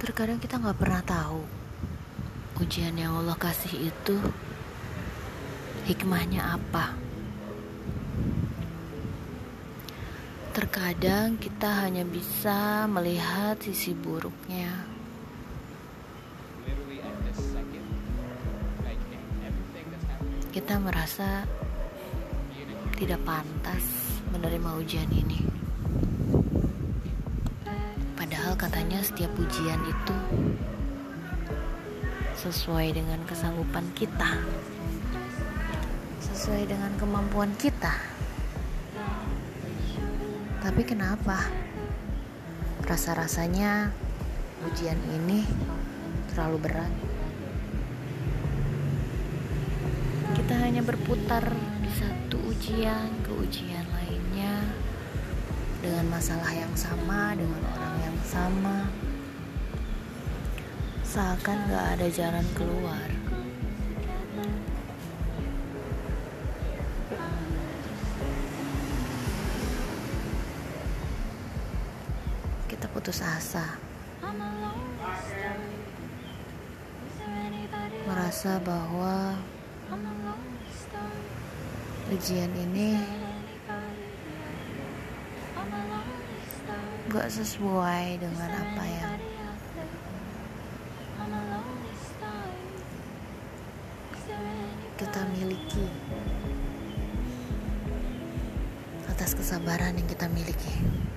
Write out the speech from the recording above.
Terkadang kita nggak pernah tahu ujian yang Allah kasih itu hikmahnya apa. Terkadang kita hanya bisa melihat sisi buruknya. Kita merasa tidak pantas menerima ujian ini. Katanya setiap ujian itu sesuai dengan kesanggupan kita, sesuai dengan kemampuan kita. Tapi kenapa rasa-rasanya ujian ini terlalu berat? Kita hanya berputar di satu ujian ke ujian lainnya dengan masalah yang sama, dengan orang yang sama. Seakan gak ada jalan keluar. Kita putus asa. Merasa bahwa ujian ini gak sesuai dengan apa yang kita miliki atas kesabaran yang kita miliki.